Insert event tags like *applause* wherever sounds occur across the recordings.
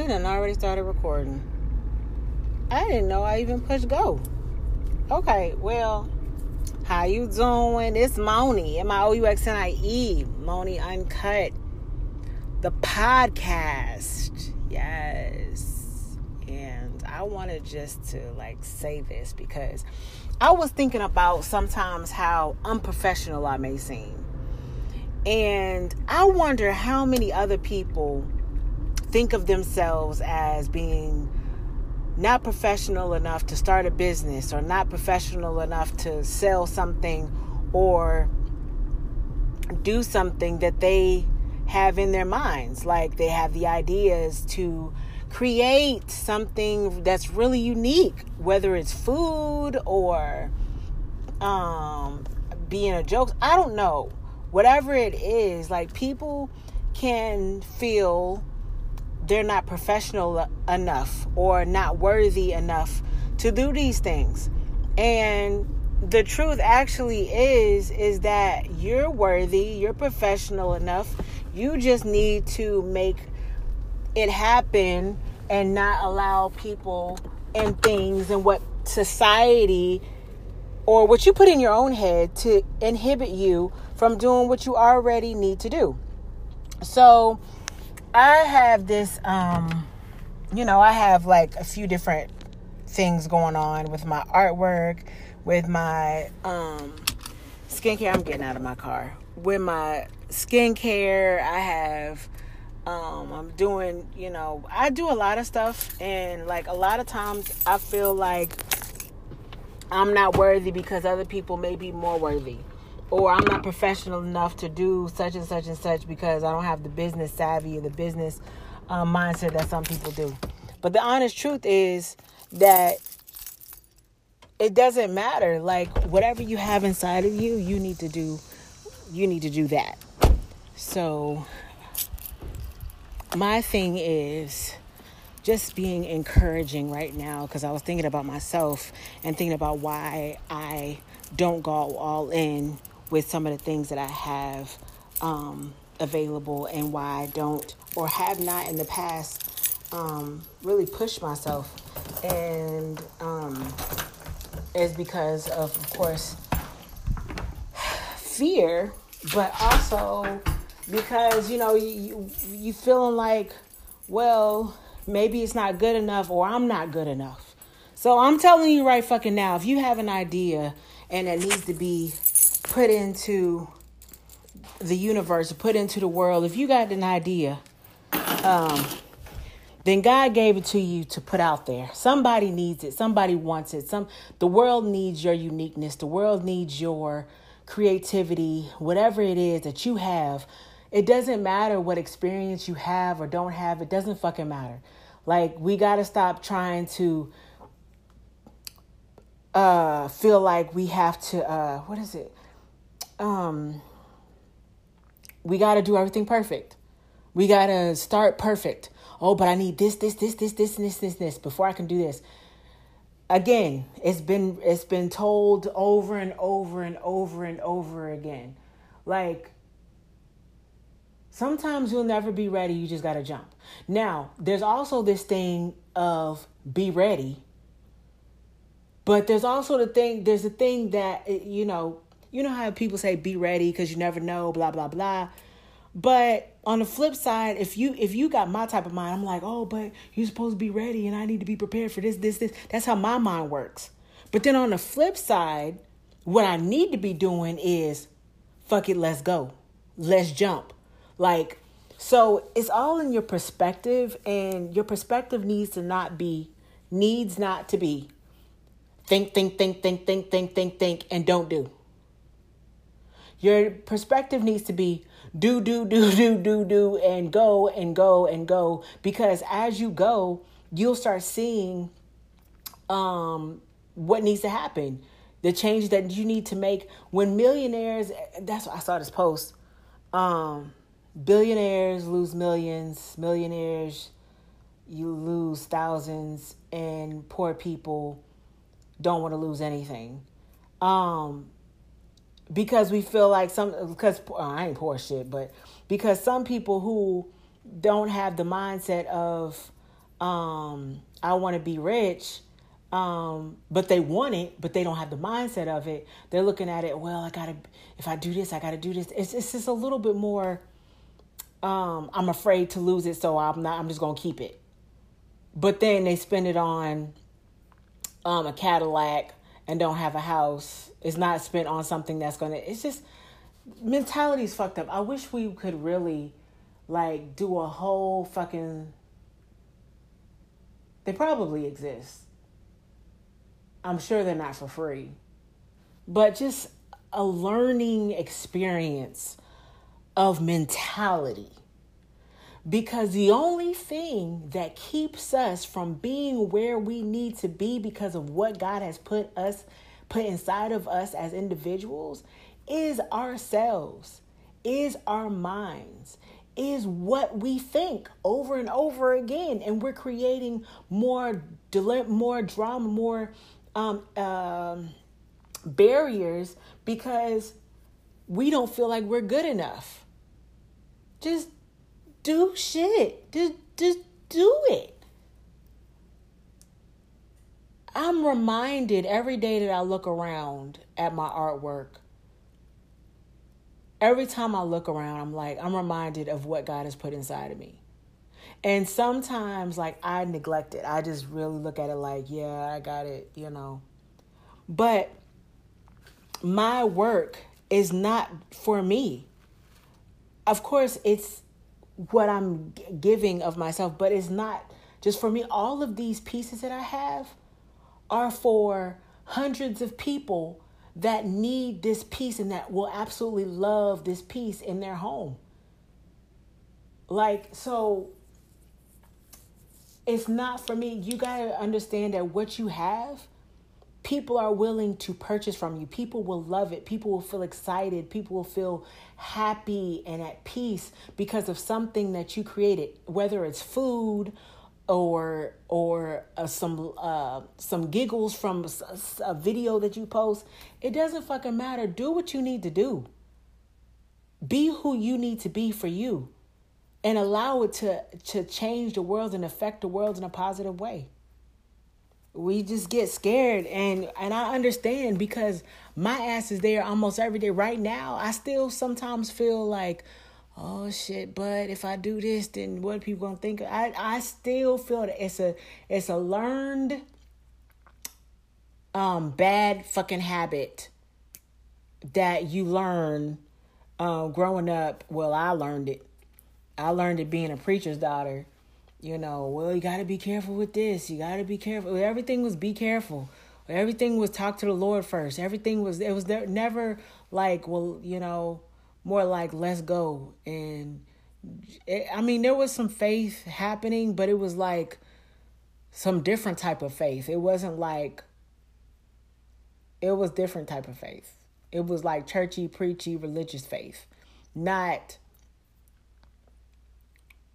It done already started recording. I didn't know I even pushed go. Okay, well, how you doing? It's Miouxnie, M-I-O-U-X-N-I-E, Miouxnie Uncut, the podcast. Yes. And I wanted just to like say this because I was thinking about sometimes how unprofessional I may seem. And I wonder how many other people think of themselves as being not professional enough to start a business or not professional enough to sell something or do something that they have in their minds. Like they have the ideas to create something that's really unique, whether it's food or um, being a joke. I don't know. Whatever it is, like people can feel they're not professional enough or not worthy enough to do these things. And the truth actually is is that you're worthy, you're professional enough. You just need to make it happen and not allow people and things and what society or what you put in your own head to inhibit you from doing what you already need to do. So, I have this, um, you know, I have like a few different things going on with my artwork, with my um, skincare. I'm getting out of my car. With my skincare, I have. Um, I'm doing, you know, I do a lot of stuff, and like a lot of times, I feel like I'm not worthy because other people may be more worthy or I'm not professional enough to do such and such and such because I don't have the business savvy or the business um, mindset that some people do. But the honest truth is that it doesn't matter. Like whatever you have inside of you, you need to do. You need to do that. So my thing is just being encouraging right now because I was thinking about myself and thinking about why I don't go all in with some of the things that I have um, available and why I don't or have not in the past um, really pushed myself. And um, is because of, of course, fear, but also because, you know, you, you, you feeling like, well, maybe it's not good enough or I'm not good enough. So I'm telling you right fucking now, if you have an idea and it needs to be put into the universe, put into the world, if you got an idea, um, then God gave it to you to put out there. Somebody needs it. Somebody wants it. Some the world needs your uniqueness. The world needs your creativity, whatever it is that you have. It doesn't matter what experience you have or don't have. It doesn't fucking matter. Like we got to stop trying to uh feel like we have to uh what is it? Um, we got to do everything perfect. We got to start perfect. Oh, but I need this, this, this, this, this, this, this, this before I can do this. Again, it's been it's been told over and over and over and over again. Like sometimes you'll never be ready, you just got to jump. Now, there's also this thing of be ready. But there's also the thing there's a thing that you know you know how people say be ready because you never know, blah blah blah. But on the flip side, if you if you got my type of mind, I'm like, oh, but you're supposed to be ready, and I need to be prepared for this, this, this. That's how my mind works. But then on the flip side, what I need to be doing is, fuck it, let's go, let's jump. Like, so it's all in your perspective, and your perspective needs to not be, needs not to be, think, think, think, think, think, think, think, think, and don't do. Your perspective needs to be do, do, do, *laughs* do, do, do, and go and go and go. Because as you go, you'll start seeing um, what needs to happen, the change that you need to make. When millionaires, that's what I saw this post. Um, billionaires lose millions, millionaires, you lose thousands, and poor people don't want to lose anything. Um, because we feel like some because uh, I ain't poor shit, but because some people who don't have the mindset of um, I want to be rich, um, but they want it, but they don't have the mindset of it. They're looking at it, well, I gotta, if I do this, I gotta do this. It's, it's just a little bit more, um, I'm afraid to lose it, so I'm not, I'm just gonna keep it. But then they spend it on um, a Cadillac and don't have a house. It's not spent on something that's gonna, it's just, mentality's fucked up. I wish we could really like do a whole fucking they probably exist. I'm sure they're not for free. But just a learning experience of mentality. Because the only thing that keeps us from being where we need to be because of what God has put us put inside of us as individuals is ourselves, is our minds, is what we think over and over again. And we're creating more, more drama, more um, um, barriers because we don't feel like we're good enough. Just do shit. Just, just do it. I'm reminded every day that I look around at my artwork every time I look around, I'm like, I'm reminded of what God has put inside of me. And sometimes, like, I neglect it. I just really look at it like, yeah, I got it, you know. But my work is not for me. Of course, it's what I'm giving of myself, but it's not just for me. All of these pieces that I have are for hundreds of people that need this piece and that will absolutely love this piece in their home. Like, so it's not for me. You got to understand that what you have, people are willing to purchase from you. People will love it. People will feel excited. People will feel happy and at peace because of something that you created, whether it's food or or uh, some uh, some giggles from a, a video that you post it doesn't fucking matter do what you need to do be who you need to be for you and allow it to to change the world and affect the world in a positive way we just get scared. And and I understand because my ass is there almost every day. Right now I still sometimes feel like oh shit but if i do this then what people gonna think? I i still feel that it's a it's a learned um bad fucking habit that you learn um growing up. Well i learned it. I learned it being a preacher's daughter you know well you got to be careful with this. You got to be careful. Everything was be careful. Everything was talk to the lord first. Everything was it was there never like well you know more like let's go. And it, i mean there was some faith happening but it was like some different type of faith. It wasn't like it was different type of faith. It was like churchy preachy religious faith. Not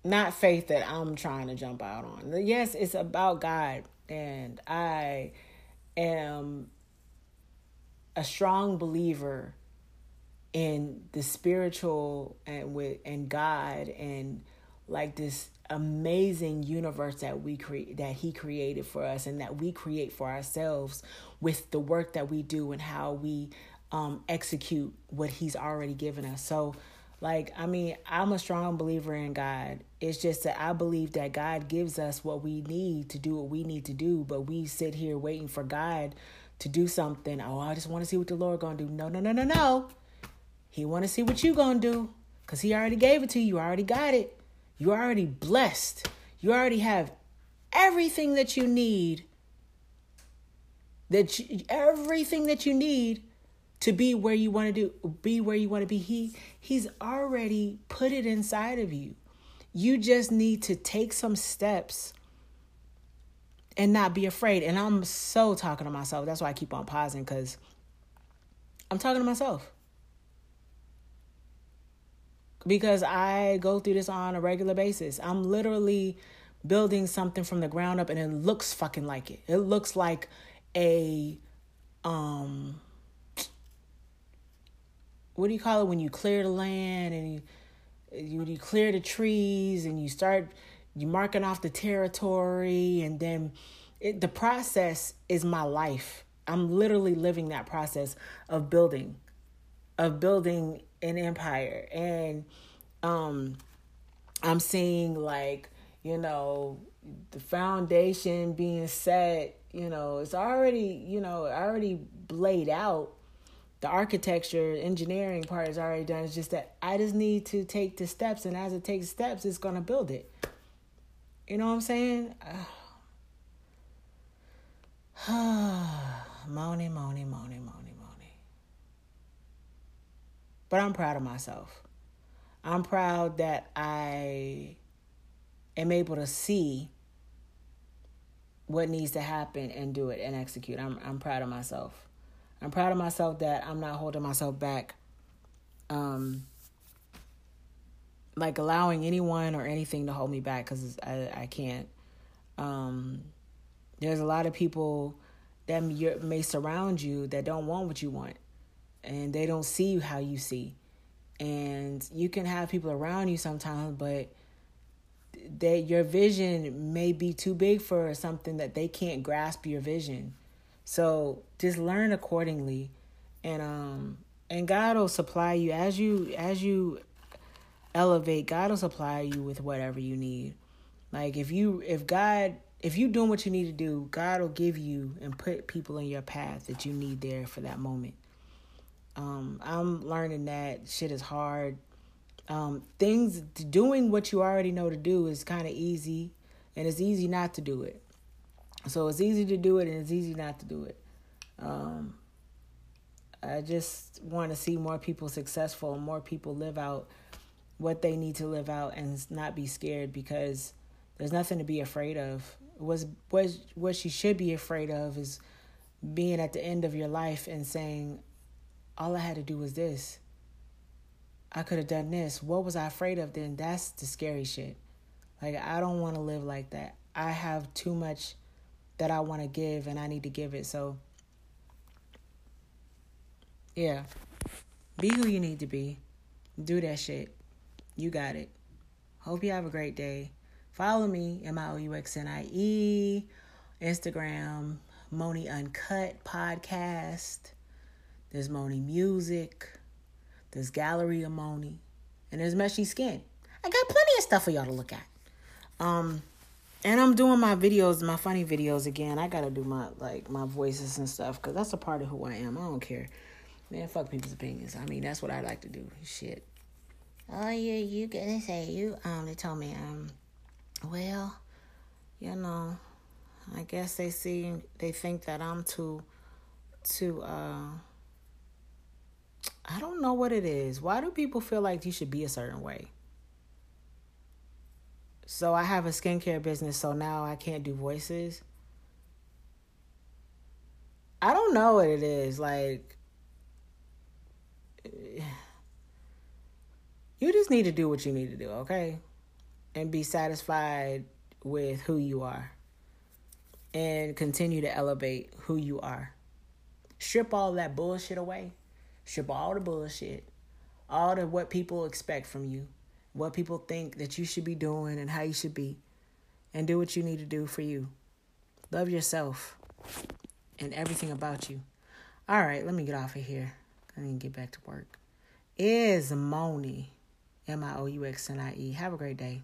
not faith that i'm trying to jump out on. Yes it's about god and i am a strong believer in the spiritual and with and God and like this amazing universe that we create that he created for us and that we create for ourselves with the work that we do and how we um, execute what he's already given us. So like i mean i'm a strong believer in god it's just that i believe that god gives us what we need to do what we need to do but we sit here waiting for god to do something oh i just want to see what the lord gonna do no no no no no he want to see what you going to do cuz he already gave it to you. You already got it. You already blessed. You already have everything that you need. That you, everything that you need to be where you want to do be where you want to be. He he's already put it inside of you. You just need to take some steps and not be afraid. And I'm so talking to myself. That's why I keep on pausing cuz I'm talking to myself because I go through this on a regular basis. I'm literally building something from the ground up and it looks fucking like it. It looks like a um what do you call it when you clear the land and you you, you clear the trees and you start you marking off the territory and then it, the process is my life. I'm literally living that process of building of building an empire. And um i'm seeing like you know the foundation being set you know it's already you know already laid out the architecture engineering part is already done. It's just that i just need to take the steps and as it takes steps it's to build it. You know what i'm saying? *sighs* Moaning moaning moaning moaning moaning. But i'm proud of myself. I'm proud that i am able to see what needs to happen and do it and execute. I'm I'm proud of myself. I'm proud of myself that I'm not holding myself back. Um like allowing anyone or anything to hold me back cuz I I can't. Um there's a lot of people that may surround you that don't want what you want and they don't see how you see. And you can have people around you sometimes but that your vision may be too big for something that they can't grasp your vision. So just learn accordingly and um and God will supply you as you as you elevate, God will supply you with whatever you need. Like if you if God if you doing what you need to do, God will give you and put people in your path that you need there for that moment. Um, I'm learning that shit is hard um, things doing what you already know to do is kind of easy, and it's easy not to do it. So it's easy to do it, and it's easy not to do it. Um, I just want to see more people successful and more people live out what they need to live out and not be scared because there's nothing to be afraid of. Was what what she should be afraid of is being at the end of your life and saying, all I had to do was this. I could have done this. What was I afraid of then? That's the scary shit. Like, I don't want to live like that. I have too much that I want to give and I need to give it. So, yeah. Be who you need to be. Do that shit. You got it. Hope you have a great day. Follow me, M I O U X N I E, Instagram, Miouxnie Uncut Podcast. There's Miouxnie Music. There's Gallery of Miouxnie, and there's Meshy Skin. I got plenty of stuff for y'all to look at. Um, and I'm doing my videos, my funny videos again. I gotta do my like my voices and stuff because that's a part of who I am. I don't care, man. Fuck people's opinions. I mean, that's what I like to do. Shit. Oh yeah, you gonna say you um they told me um well, you know, I guess they see they think that I'm too too uh I don't know what it is. Why do people feel like you should be a certain way? So I have a skincare business, so now I can't do voices. I don't know what it is. Like, you just need to do what you need to do, okay? And be satisfied with who you are. And continue to elevate who you are. Strip all that bullshit away Strip all the bullshit, all the what people expect from you, what people think that you should be doing and how you should be, and do what you need to do for you. Love yourself and everything about you. All right, let me get off of here. I need to get back to work. Is Miouxnie, M I O U X N I E. Have a great day.